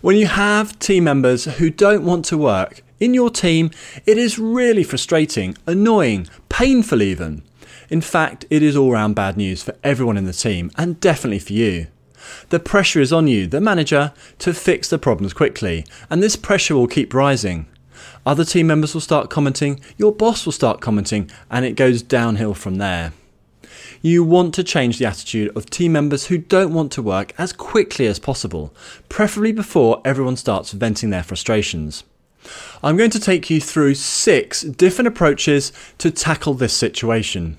When you have team members who don't want to work in your team, it is really frustrating, annoying, painful even. In fact, it is all round bad news for everyone in the team and definitely for you. The pressure is on you, the manager, to fix the problems quickly, and this pressure will keep rising. Other team members will start commenting, your boss will start commenting, and it goes downhill from there. You want to change the attitude of team members who don't want to work as quickly as possible, preferably before everyone starts venting their frustrations. I'm going to take you through six different approaches to tackle this situation.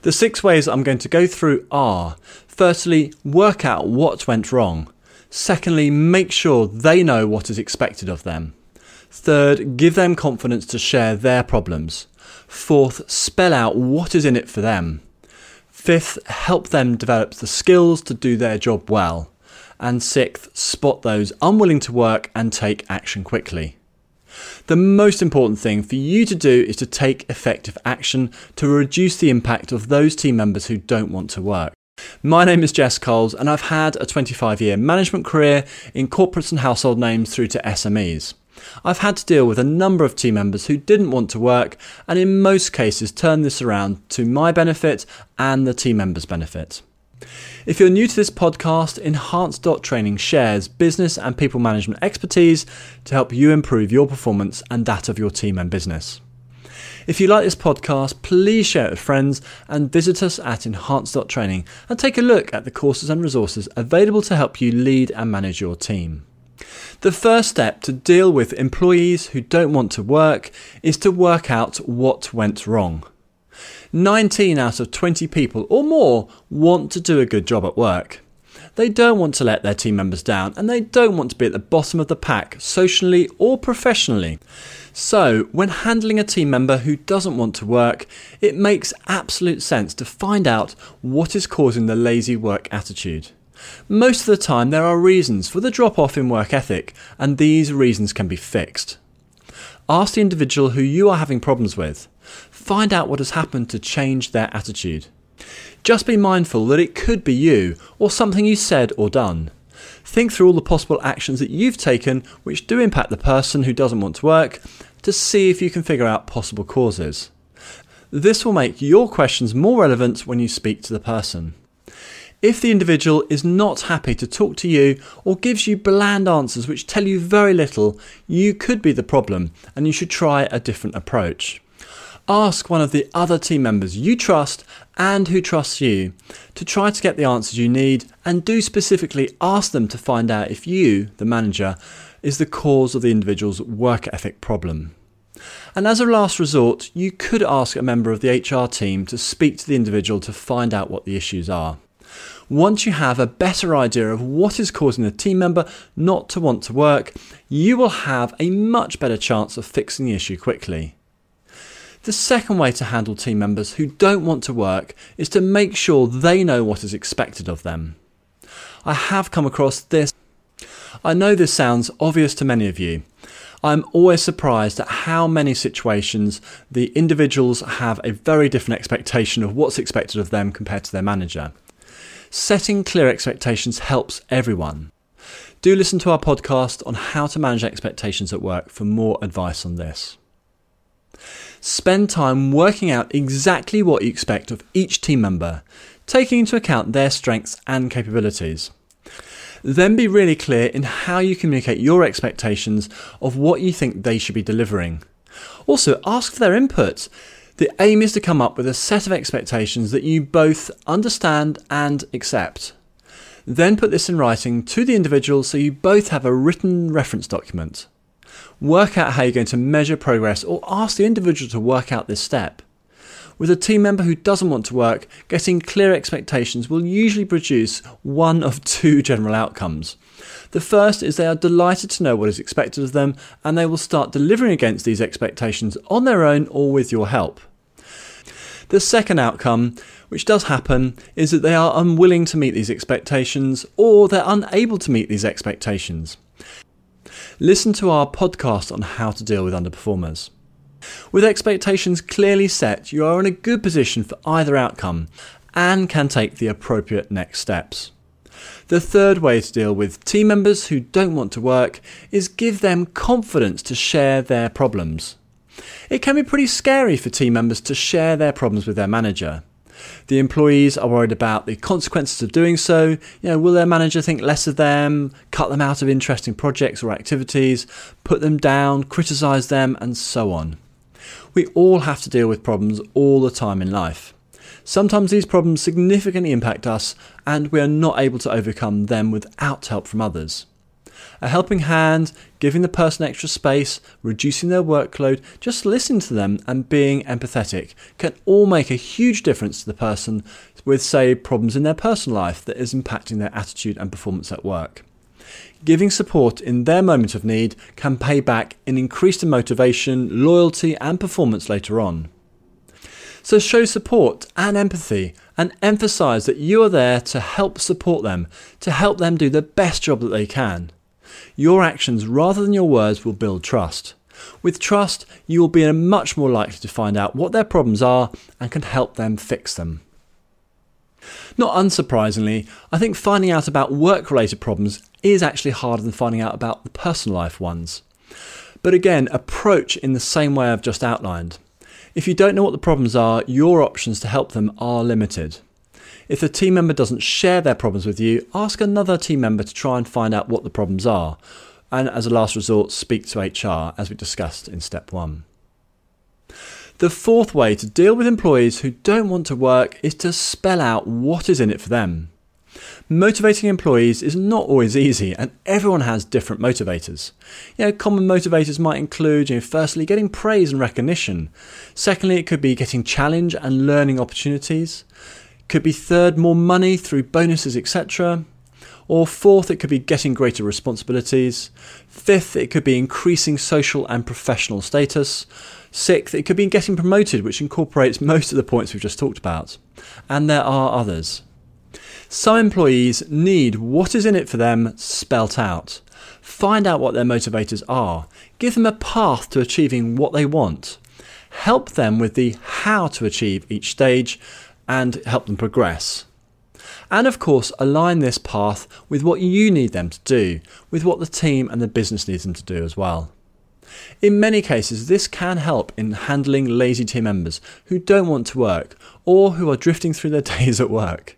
The six ways I'm going to go through are firstly, work out what went wrong. Secondly, make sure they know what is expected of them. Third, give them confidence to share their problems. Fourth, spell out what is in it for them. Fifth, help them develop the skills to do their job well. And sixth, spot those unwilling to work and take action quickly. The most important thing for you to do is to take effective action to reduce the impact of those team members who don't want to work. My name is Jess Coles, and I've had a 25 year management career in corporates and household names through to SMEs. I've had to deal with a number of team members who didn't want to work, and in most cases, turned this around to my benefit and the team members' benefit. If you're new to this podcast, Enhance.training shares business and people management expertise to help you improve your performance and that of your team and business. If you like this podcast, please share it with friends and visit us at Enhance.training and take a look at the courses and resources available to help you lead and manage your team. The first step to deal with employees who don't want to work is to work out what went wrong. 19 out of 20 people or more want to do a good job at work. They don't want to let their team members down and they don't want to be at the bottom of the pack socially or professionally. So, when handling a team member who doesn't want to work, it makes absolute sense to find out what is causing the lazy work attitude. Most of the time, there are reasons for the drop off in work ethic, and these reasons can be fixed. Ask the individual who you are having problems with. Find out what has happened to change their attitude. Just be mindful that it could be you or something you said or done. Think through all the possible actions that you've taken which do impact the person who doesn't want to work to see if you can figure out possible causes. This will make your questions more relevant when you speak to the person. If the individual is not happy to talk to you or gives you bland answers which tell you very little, you could be the problem and you should try a different approach. Ask one of the other team members you trust and who trusts you to try to get the answers you need and do specifically ask them to find out if you, the manager, is the cause of the individual's work ethic problem. And as a last resort, you could ask a member of the HR team to speak to the individual to find out what the issues are. Once you have a better idea of what is causing a team member not to want to work, you will have a much better chance of fixing the issue quickly. The second way to handle team members who don't want to work is to make sure they know what is expected of them. I have come across this. I know this sounds obvious to many of you. I'm always surprised at how many situations the individuals have a very different expectation of what's expected of them compared to their manager. Setting clear expectations helps everyone. Do listen to our podcast on how to manage expectations at work for more advice on this. Spend time working out exactly what you expect of each team member, taking into account their strengths and capabilities. Then be really clear in how you communicate your expectations of what you think they should be delivering. Also, ask for their input. The aim is to come up with a set of expectations that you both understand and accept. Then put this in writing to the individual so you both have a written reference document. Work out how you're going to measure progress or ask the individual to work out this step. With a team member who doesn't want to work, getting clear expectations will usually produce one of two general outcomes. The first is they are delighted to know what is expected of them and they will start delivering against these expectations on their own or with your help. The second outcome, which does happen, is that they are unwilling to meet these expectations or they're unable to meet these expectations. Listen to our podcast on how to deal with underperformers. With expectations clearly set, you are in a good position for either outcome and can take the appropriate next steps. The third way to deal with team members who don't want to work is give them confidence to share their problems. It can be pretty scary for team members to share their problems with their manager. The employees are worried about the consequences of doing so. You know, will their manager think less of them, cut them out of interesting projects or activities, put them down, criticize them, and so on. We all have to deal with problems all the time in life. Sometimes these problems significantly impact us and we are not able to overcome them without help from others. A helping hand, giving the person extra space, reducing their workload, just listening to them and being empathetic can all make a huge difference to the person with, say, problems in their personal life that is impacting their attitude and performance at work. Giving support in their moment of need can pay back in increased motivation, loyalty, and performance later on. So show support and empathy and emphasize that you are there to help support them, to help them do the best job that they can. Your actions rather than your words will build trust. With trust, you will be much more likely to find out what their problems are and can help them fix them. Not unsurprisingly, I think finding out about work related problems is actually harder than finding out about the personal life ones. But again, approach in the same way I've just outlined. If you don't know what the problems are, your options to help them are limited. If a team member doesn't share their problems with you, ask another team member to try and find out what the problems are. And as a last resort, speak to HR, as we discussed in step one. The fourth way to deal with employees who don't want to work is to spell out what is in it for them. Motivating employees is not always easy, and everyone has different motivators. You know, common motivators might include, you know, firstly, getting praise and recognition. Secondly, it could be getting challenge and learning opportunities. Could be third, more money through bonuses, etc. Or fourth, it could be getting greater responsibilities. Fifth, it could be increasing social and professional status. Sixth, it could be getting promoted, which incorporates most of the points we've just talked about. And there are others. Some employees need what is in it for them spelt out. Find out what their motivators are. Give them a path to achieving what they want. Help them with the how to achieve each stage and help them progress. And of course, align this path with what you need them to do, with what the team and the business needs them to do as well. In many cases, this can help in handling lazy team members who don't want to work or who are drifting through their days at work.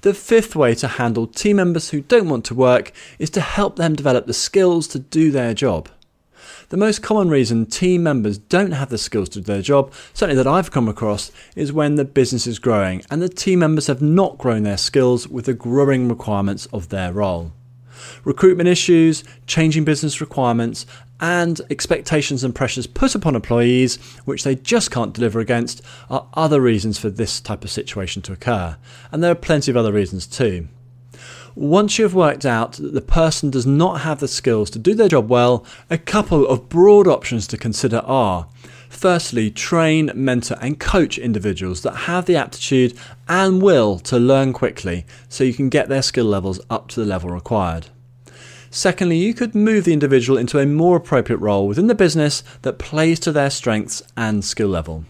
The fifth way to handle team members who don't want to work is to help them develop the skills to do their job. The most common reason team members don't have the skills to do their job, certainly that I've come across, is when the business is growing and the team members have not grown their skills with the growing requirements of their role. Recruitment issues, changing business requirements, and expectations and pressures put upon employees, which they just can't deliver against, are other reasons for this type of situation to occur. And there are plenty of other reasons too. Once you've worked out that the person does not have the skills to do their job well, a couple of broad options to consider are Firstly, train, mentor, and coach individuals that have the aptitude and will to learn quickly so you can get their skill levels up to the level required. Secondly, you could move the individual into a more appropriate role within the business that plays to their strengths and skill level.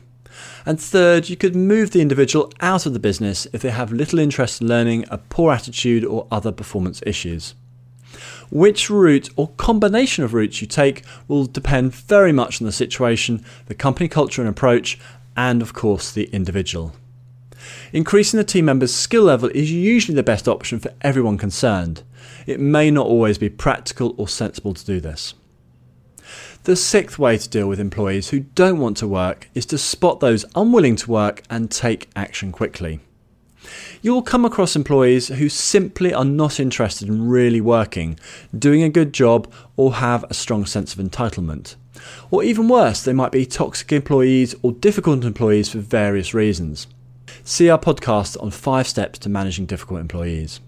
And third, you could move the individual out of the business if they have little interest in learning, a poor attitude, or other performance issues. Which route or combination of routes you take will depend very much on the situation, the company culture and approach, and of course the individual. Increasing the team member's skill level is usually the best option for everyone concerned. It may not always be practical or sensible to do this. The sixth way to deal with employees who don't want to work is to spot those unwilling to work and take action quickly. You will come across employees who simply are not interested in really working, doing a good job, or have a strong sense of entitlement. Or even worse, they might be toxic employees or difficult employees for various reasons. See our podcast on 5 steps to managing difficult employees.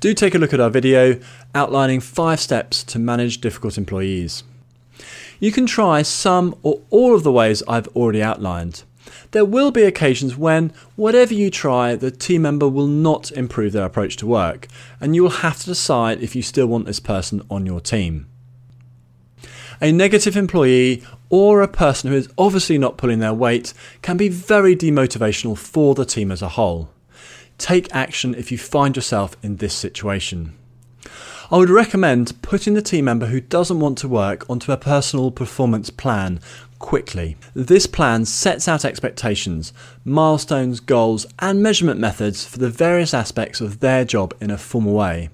Do take a look at our video outlining 5 steps to manage difficult employees. You can try some or all of the ways I've already outlined. There will be occasions when, whatever you try, the team member will not improve their approach to work, and you will have to decide if you still want this person on your team. A negative employee or a person who is obviously not pulling their weight can be very demotivational for the team as a whole. Take action if you find yourself in this situation. I would recommend putting the team member who doesn't want to work onto a personal performance plan quickly. This plan sets out expectations, milestones, goals, and measurement methods for the various aspects of their job in a formal way.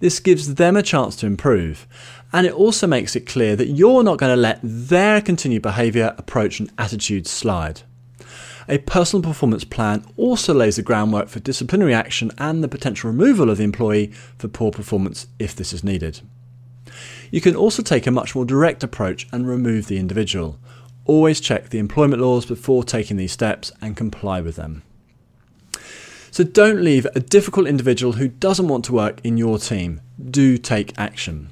This gives them a chance to improve, and it also makes it clear that you're not going to let their continued behaviour, approach, and attitudes slide. A personal performance plan also lays the groundwork for disciplinary action and the potential removal of the employee for poor performance if this is needed. You can also take a much more direct approach and remove the individual. Always check the employment laws before taking these steps and comply with them. So don't leave a difficult individual who doesn't want to work in your team. Do take action.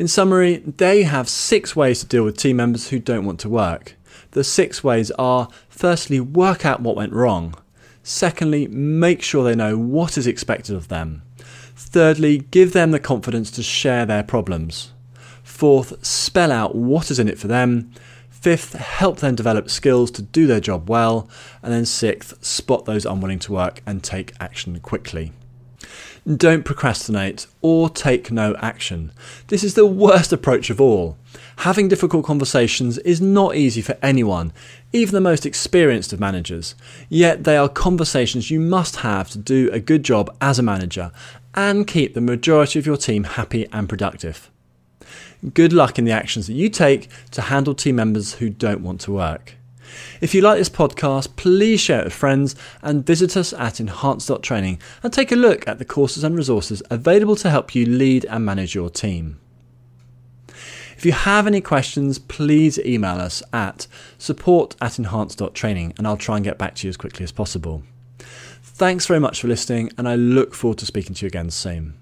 In summary, they have six ways to deal with team members who don't want to work. The six ways are firstly, work out what went wrong. Secondly, make sure they know what is expected of them. Thirdly, give them the confidence to share their problems. Fourth, spell out what is in it for them. Fifth, help them develop skills to do their job well. And then sixth, spot those unwilling to work and take action quickly. Don't procrastinate or take no action. This is the worst approach of all. Having difficult conversations is not easy for anyone, even the most experienced of managers. Yet they are conversations you must have to do a good job as a manager and keep the majority of your team happy and productive. Good luck in the actions that you take to handle team members who don't want to work. If you like this podcast, please share it with friends and visit us at enhance.training and take a look at the courses and resources available to help you lead and manage your team. If you have any questions, please email us at support at enhance.training and I'll try and get back to you as quickly as possible. Thanks very much for listening, and I look forward to speaking to you again soon.